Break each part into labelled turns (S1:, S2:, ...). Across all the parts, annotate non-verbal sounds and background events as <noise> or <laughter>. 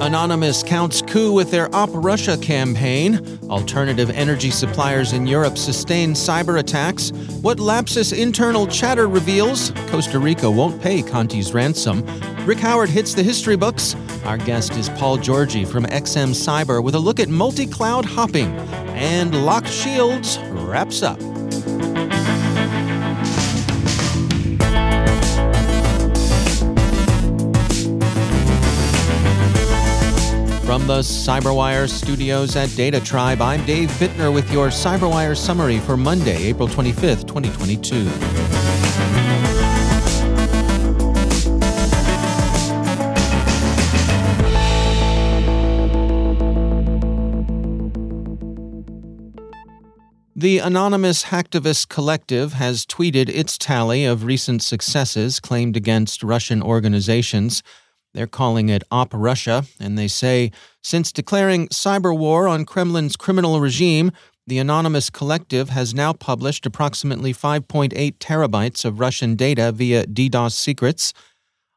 S1: Anonymous counts coup with their Op Russia campaign. Alternative energy suppliers in Europe sustain cyber attacks. What Lapsus internal chatter reveals Costa Rica won't pay Conti's ransom. Rick Howard hits the history books. Our guest is Paul Giorgi from XM Cyber with a look at multi cloud hopping. And Locked Shields wraps up. From the CyberWire studios at Data Tribe, I'm Dave Bittner with your CyberWire summary for Monday, April 25th, 2022. The anonymous hacktivist collective has tweeted its tally of recent successes claimed against Russian organizations. They're calling it Op Russia, and they say since declaring cyber war on Kremlin's criminal regime, the anonymous collective has now published approximately 5.8 terabytes of Russian data via DDoS secrets.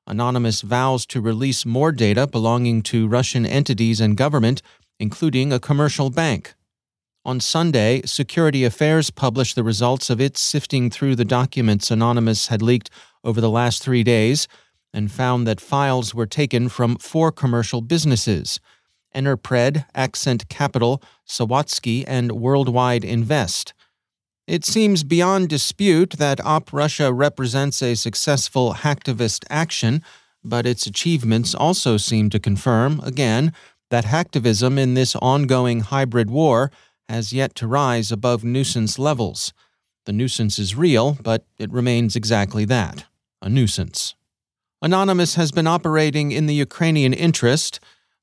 S1: Anonymous vows to release more data belonging to Russian entities and government, including a commercial bank. On Sunday, Security Affairs published the results of its sifting through the documents Anonymous had leaked over the last three days and found that files were taken from four commercial businesses Enerpred, Accent Capital, Sawatsky, and Worldwide Invest. It seems beyond dispute that Op Russia represents a successful hacktivist action, but its achievements also seem to confirm, again, that hacktivism in this ongoing hybrid war has yet to rise above nuisance levels. The nuisance is real, but it remains exactly that a nuisance. Anonymous has been operating in the Ukrainian interest.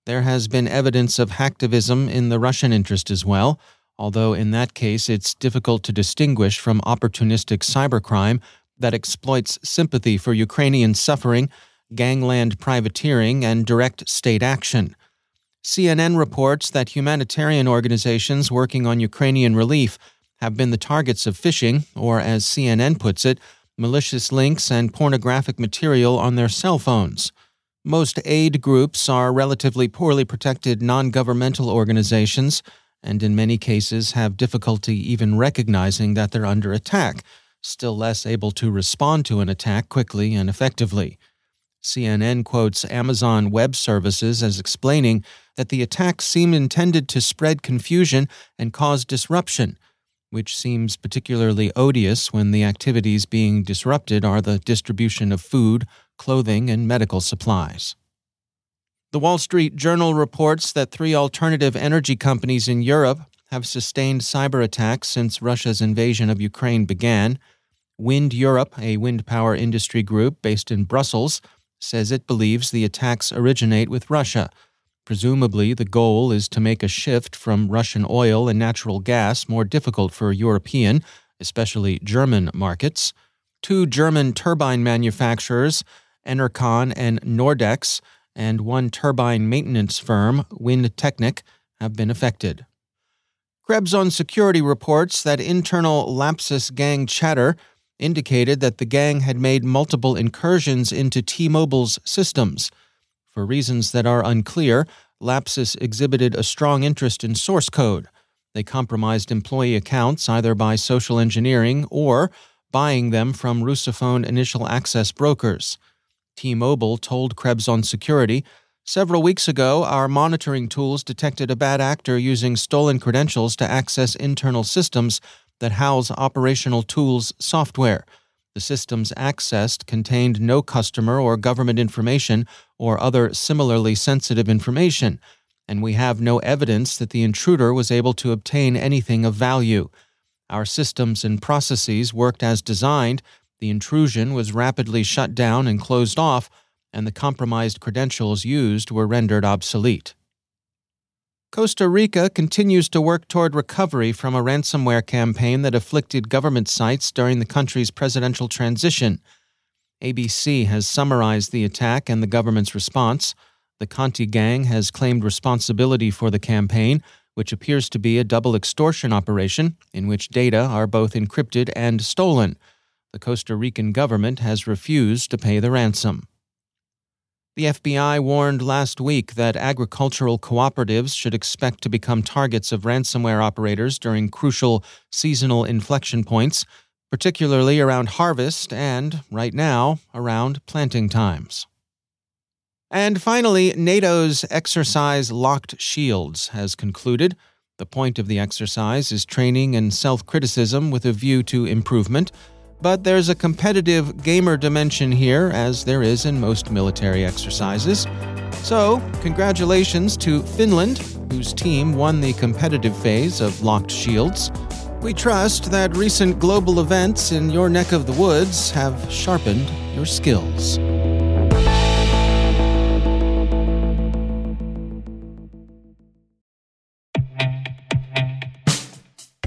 S1: There has been evidence of hacktivism in the Russian interest as well, although in that case it's difficult to distinguish from opportunistic cybercrime that exploits sympathy for Ukrainian suffering, gangland privateering, and direct state action. CNN reports that humanitarian organizations working on Ukrainian relief have been the targets of phishing, or as CNN puts it, malicious links, and pornographic material on their cell phones. Most aid groups are relatively poorly protected non governmental organizations and in many cases have difficulty even recognizing that they're under attack, still less able to respond to an attack quickly and effectively. CNN quotes Amazon Web Services as explaining that the attacks seem intended to spread confusion and cause disruption, which seems particularly odious when the activities being disrupted are the distribution of food, clothing, and medical supplies. The Wall Street Journal reports that three alternative energy companies in Europe have sustained cyber attacks since Russia's invasion of Ukraine began. Wind Europe, a wind power industry group based in Brussels, says it believes the attacks originate with Russia Presumably, the goal is to make a shift from Russian oil and natural gas more difficult for European, especially German, markets. Two German turbine manufacturers, Enercon and Nordex, and one turbine maintenance firm, Windtechnik, have been affected. Krebs on Security reports that internal Lapsus gang chatter indicated that the gang had made multiple incursions into T Mobile's systems. For reasons that are unclear, Lapsus exhibited a strong interest in source code. They compromised employee accounts either by social engineering or buying them from Russophone initial access brokers. T Mobile told Krebs on Security Several weeks ago, our monitoring tools detected a bad actor using stolen credentials to access internal systems that house operational tools software. The systems accessed contained no customer or government information or other similarly sensitive information, and we have no evidence that the intruder was able to obtain anything of value. Our systems and processes worked as designed, the intrusion was rapidly shut down and closed off and the compromised credentials used were rendered obsolete. Costa Rica continues to work toward recovery from a ransomware campaign that afflicted government sites during the country's presidential transition. ABC has summarized the attack and the government's response. The Conti gang has claimed responsibility for the campaign, which appears to be a double extortion operation in which data are both encrypted and stolen. The Costa Rican government has refused to pay the ransom. The FBI warned last week that agricultural cooperatives should expect to become targets of ransomware operators during crucial seasonal inflection points, particularly around harvest and, right now, around planting times. And finally, NATO's exercise Locked Shields has concluded. The point of the exercise is training and self criticism with a view to improvement but there's a competitive gamer dimension here, as there is in most military exercises. So, congratulations to Finland, whose team won the competitive phase of Locked Shields. We trust that recent global events in your neck of the woods have sharpened your skills.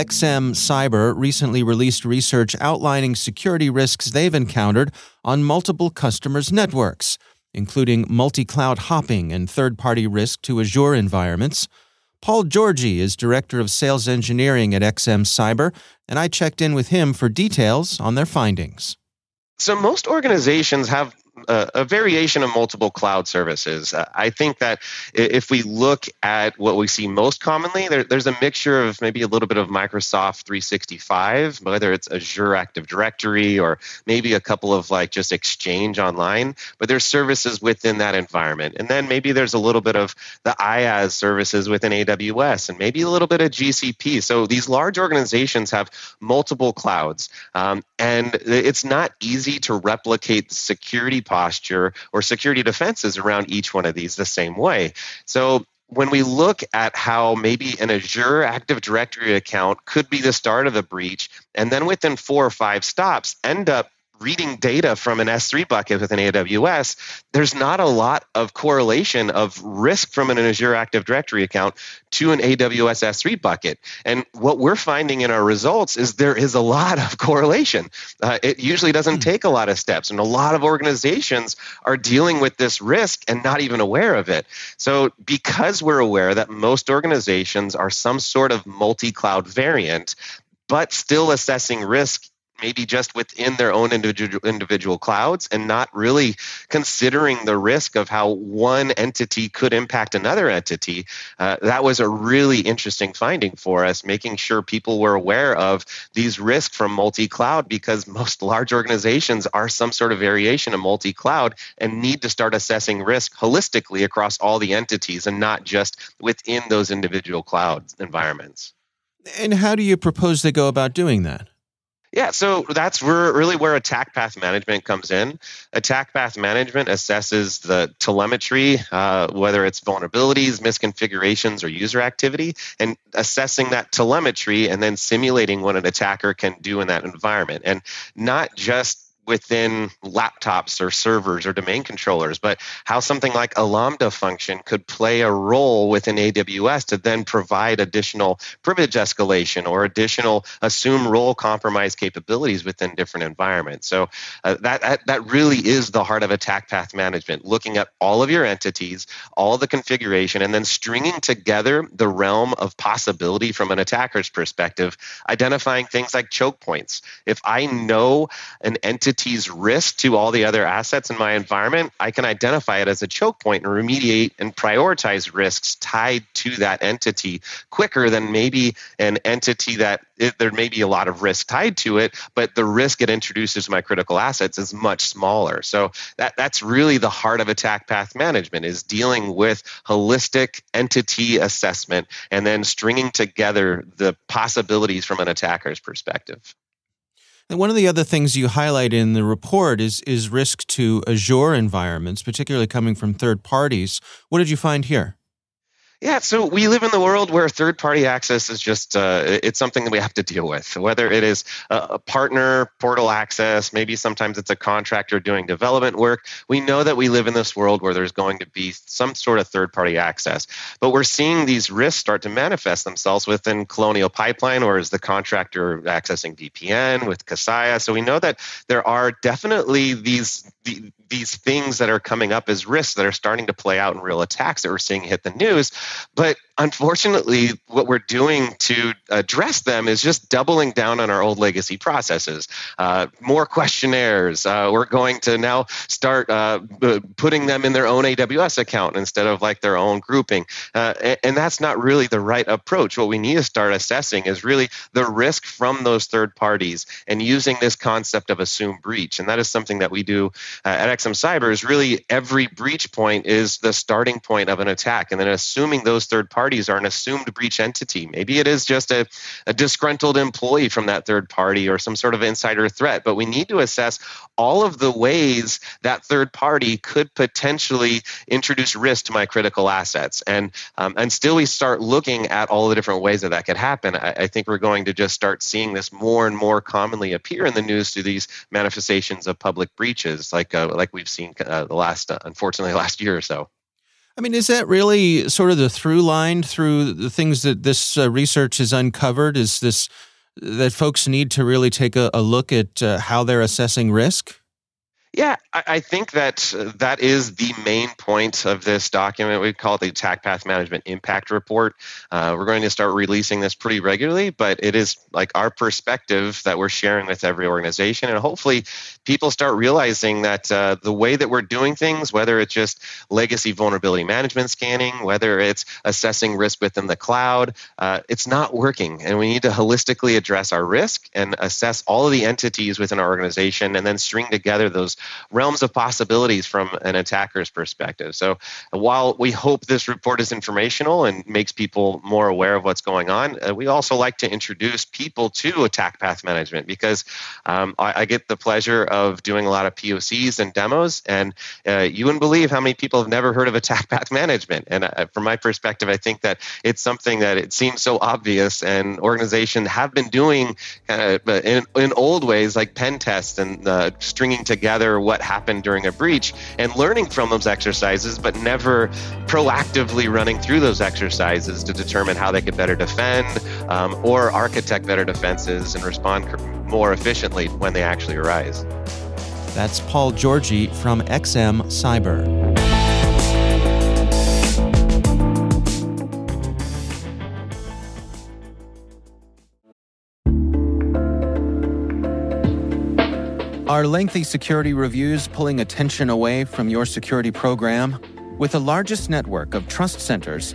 S1: XM Cyber recently released research outlining security risks they've encountered on multiple customers' networks, including multi cloud hopping and third party risk to Azure environments. Paul Giorgi is Director of Sales Engineering at XM Cyber, and I checked in with him for details on their findings.
S2: So, most organizations have a, variation of multiple cloud services. Uh, I think that if we look at what we see most commonly, there, there's a mixture of maybe a little bit of Microsoft 365, whether it's Azure Active Directory or maybe a couple of like just Exchange Online, but there's services within that environment. And then maybe there's a little bit of the IaaS services within AWS and maybe a little bit of GCP. So these large organizations have multiple clouds, um, and it's not easy to replicate security posture or security defenses around each one of these the same way. So when we look at how maybe an Azure Active Directory account could be the start of the breach, and then within four or five stops end up reading data from an S3 bucket within AWS, there's not a lot of correlation of risk from an Azure Active Directory account to an AWS S3 bucket. And what we're finding in our results is there is a lot of correlation. Uh, it usually doesn't hmm. take a lot of steps, and a lot of organizations are dealing with this risk and not even aware of it. So, because we're aware that most organizations are some sort of multi cloud variant, but still assessing risk maybe just within their own individual individual clouds and not really considering the risk of how one entity could impact another entity. Uh, that was a really interesting finding for us, making sure people were aware of these risks from multi-cloud because most large organizations are some sort of variation of multi-cloud and need to start assessing risk holistically across all the entities and not just within those individual cloud environments.
S1: And how do you propose they go about doing that?
S2: Yeah, so that's where, really where attack path management comes in. Attack path management assesses the telemetry, uh, whether it's vulnerabilities, misconfigurations, or user activity, and assessing that telemetry and then simulating what an attacker can do in that environment. And not just within laptops or servers or domain controllers, but how something like a Lambda function could play a role within AWS to then provide additional privilege escalation or additional assume role compromise capabilities within different environments. So uh, that, that that really is the heart of attack path management, looking at all of your entities, all the configuration, and then stringing together the realm of possibility from an attacker's perspective, identifying things like choke points. If I know an entity entity's risk to all the other assets in my environment, I can identify it as a choke point and remediate and prioritize risks tied to that entity quicker than maybe an entity that it, there may be a lot of risk tied to it, but the risk it introduces to my critical assets is much smaller. So that, that's really the heart of attack path management is dealing with holistic entity assessment and then stringing together the possibilities from an attacker's perspective.
S1: One of the other things you highlight in the report is is risk to Azure environments, particularly coming from third parties. What did you find here?
S2: Yeah, so we live in the world where third party access is just, uh, it's something that we have to deal with. Whether it is a partner portal access, maybe sometimes it's a contractor doing development work. We know that we live in this world where there's going to be some sort of third party access. But we're seeing these risks start to manifest themselves within Colonial Pipeline, or is the contractor accessing VPN with Kaseya. So we know that there are definitely these, these things that are coming up as risks that are starting to play out in real attacks that we're seeing hit the news. But unfortunately, what we're doing to address them is just doubling down on our old legacy processes. Uh, more questionnaires. Uh, we're going to now start uh, putting them in their own AWS account instead of like their own grouping. Uh, and, and that's not really the right approach. What we need to start assessing is really the risk from those third parties and using this concept of assumed breach. And that is something that we do uh, at XM Cyber is really every breach point is the starting point of an attack. And then assuming those third parties parties are an assumed breach entity. Maybe it is just a, a disgruntled employee from that third party or some sort of insider threat, but we need to assess all of the ways that third party could potentially introduce risk to my critical assets. And um, we start looking at all the different ways that that could happen, I, I, think we're going to just start seeing this more and more commonly appear in the news through these manifestations of public breaches, like uh, like we've seen uh, the last, uh, unfortunately, <laughs> last year or so.
S1: I mean, is that really sort of the through line through the things that this uh, research has uncovered? Is this that folks need to really take a, a look at uh, how they're assessing risk?
S2: Yeah, I, I think that uh, that is the main point of this document. We call it the Attack Path Management Impact Report. Uh, we're going to start releasing this pretty regularly, but it is like our perspective that we're sharing with every organization. And hopefully, people start realizing that uh, the way that we're doing things, whether it's just legacy vulnerability management scanning, whether it's assessing risk within the cloud, uh, it's not working. And we need to holistically address our risk and assess all of the entities within our organization and then string together those realms of possibilities from an attacker's perspective. So while we hope this report is informational and makes people more aware of what's going on, uh, we also like to introduce people to attack path management because um, I, I, get the pleasure of doing a lot of POCs and demos, and uh, you wouldn't believe how many people have never heard of attack path management. And uh, from my perspective, I think that it's something that it seems so obvious, and organizations have been doing uh, in, in old ways like pen tests and uh, stringing together what happened during a breach and learning from those exercises, but never proactively running through those exercises to determine how they could better defend um, or architect better defenses and respond more efficiently when they actually arise.
S1: That's Paul Giorgi from XM Cyber.
S3: Are lengthy security reviews pulling attention away from your security program? With the largest network of trust centers,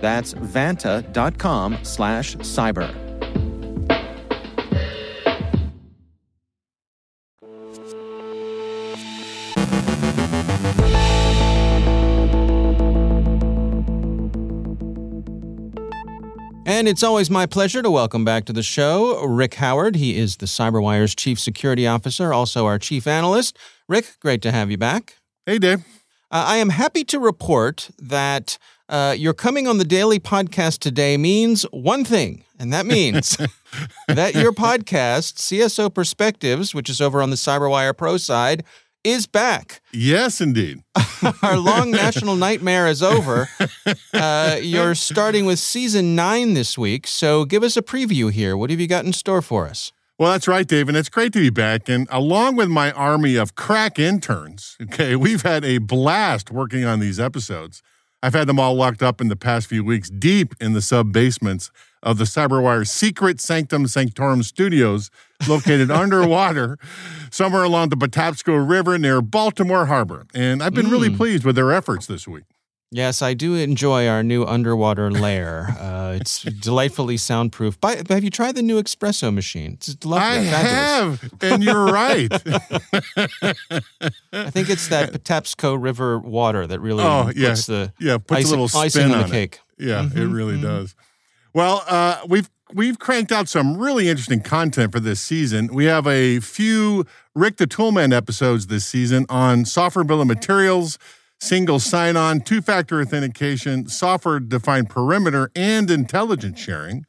S3: That's vanta.com slash cyber.
S1: And it's always my pleasure to welcome back to the show Rick Howard. He is the CyberWire's Chief Security Officer, also our Chief Analyst. Rick, great to have you back.
S4: Hey, Dave.
S1: Uh, I am happy to report that uh, your coming on the daily podcast today means one thing, and that means <laughs> that your podcast, CSO Perspectives, which is over on the CyberWire Pro side, is back.
S4: Yes, indeed. <laughs>
S1: Our long <laughs> national nightmare is over. Uh, you're starting with season nine this week, so give us a preview here. What have you got in store for us?
S4: Well, that's right, Dave, and it's great to be back. And along with my army of crack interns, okay, we've had a blast working on these episodes. I've had them all locked up in the past few weeks, deep in the sub basements of the CyberWire secret Sanctum Sanctorum studios, located <laughs> underwater somewhere along the Patapsco River near Baltimore Harbor. And I've been mm. really pleased with their efforts this week.
S1: Yes, I do enjoy our new underwater lair. <laughs> Uh, it's delightfully soundproof. But have you tried the new espresso machine? It's
S4: lovely. I have, and you're right. <laughs> <laughs>
S1: I think it's that Patapsco River water that really oh, yeah. puts the
S4: yeah puts icing, a little spin
S1: on,
S4: on
S1: the cake.
S4: It. Yeah, mm-hmm, it really mm-hmm. does. Well, uh, we've we've cranked out some really interesting content for this season. We have a few Rick the Toolman episodes this season on software bill of materials single sign on, two factor authentication, software defined perimeter, and intelligence sharing.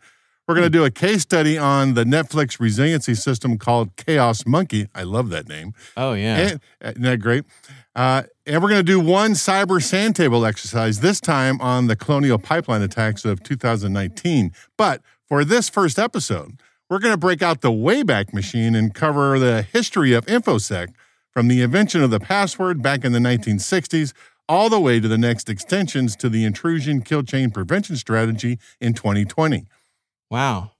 S4: We're going to do a case study on the Netflix resiliency system called Chaos Monkey. I love that name.
S1: Oh, yeah.
S4: And, uh, isn't that great? Uh, and we're going to do one cyber sand table exercise, this time on the Colonial Pipeline attacks of 2019. But for this first episode, we're going to break out the Wayback Machine and cover the history of InfoSec from the invention of the password back in the 1960s all the way to the next extensions to the intrusion kill chain prevention strategy in 2020.
S1: Wow.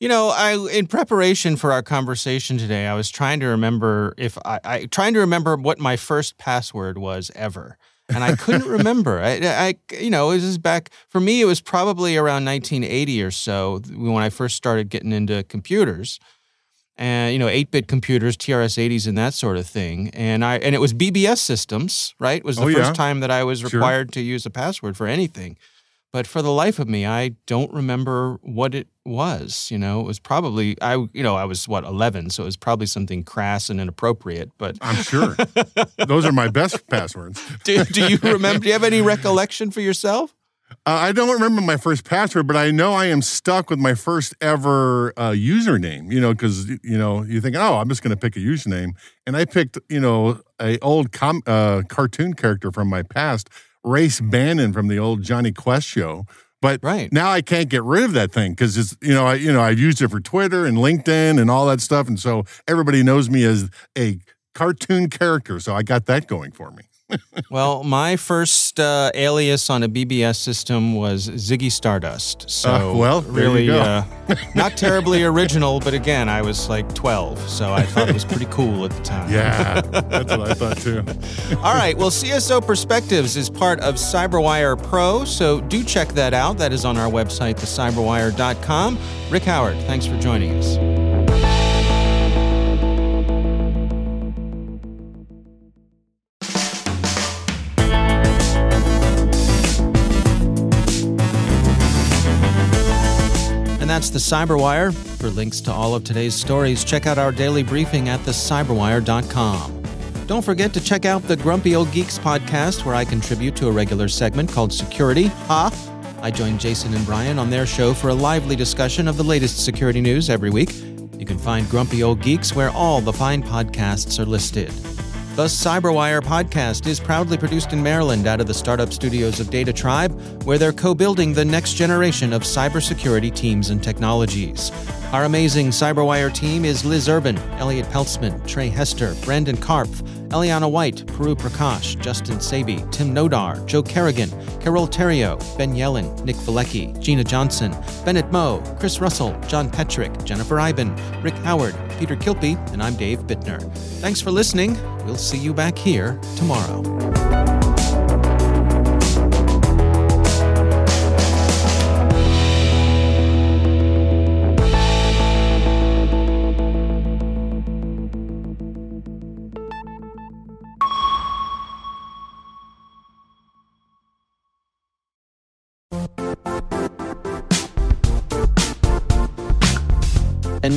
S1: You know, I in preparation for our conversation today, I was trying to remember if I, I trying to remember what my first password was ever. And I couldn't <laughs> remember. I, I, you know, it was back for me. It was probably around 1980 or so when I first started getting into computers and you know 8-bit computers trs-80s and that sort of thing and i and it was bbs systems right was the oh, first yeah. time that i was required sure. to use a password for anything but for the life of me, I don't remember what it was. You know, it was probably I. You know, I was what eleven, so it was probably something crass and inappropriate. But
S4: I'm sure <laughs> those are my best passwords.
S1: do, do you remember? Do you have any recollection for yourself?
S4: Uh, I don't remember my first password, but I know I am stuck with my first ever uh, username. You know, because you know you think, oh, I'm just going to pick a username, and I picked you know a old com- uh, cartoon character from my past, Race Bannon from the old Jonny Quest show. But
S1: right.
S4: now I can't get rid of that thing because it's you know I you know I've used it for Twitter and LinkedIn and all that stuff, and so everybody knows me as a cartoon character. So I got that going for me
S1: well, my first uh, alias on a BBS system was Ziggy Stardust. So,
S4: uh, well,
S1: really, uh, not terribly original, but again, I was like 12, so I thought it was pretty cool at the time.
S4: Yeah, that's what I thought too. <laughs>
S1: All right, well, CSO Perspectives is part of CyberWire Pro, so do check that out. That is on our website, thecyberwire.com. Rick Howard, thanks for joining us. That's the Cyberwire. For links to all of today's stories, check out our daily briefing at thecyberwire.com. Don't forget to check out the Grumpy Old Geeks podcast, where I contribute to a regular segment called Security. Ha! I join Jason and Brian on their show for a lively discussion of the latest security news every week. You can find Grumpy Old Geeks where all the fine podcasts are listed. The Cyberwire podcast is proudly produced in Maryland out of the startup studios of Data Tribe, where they're co building the next generation of cybersecurity teams and technologies. Our amazing Cyberwire team is Liz Irvin, Elliott Peltzman, Tre Hester, Brandon Karpf, Eliana White, Puru Prakash, Justin Sabie, Tim Nodar, Joe Carrigan, Carole Theriault, Ben Yelin, Nick Veliky, Gina Johnson, Bennett Moe, Chris Russell, John Petrik, Jennifer Eiben, Rick Howard, Peter Kilpe, and I'm Dave Bittner. Thanks for listening. We'll see you back here tomorrow.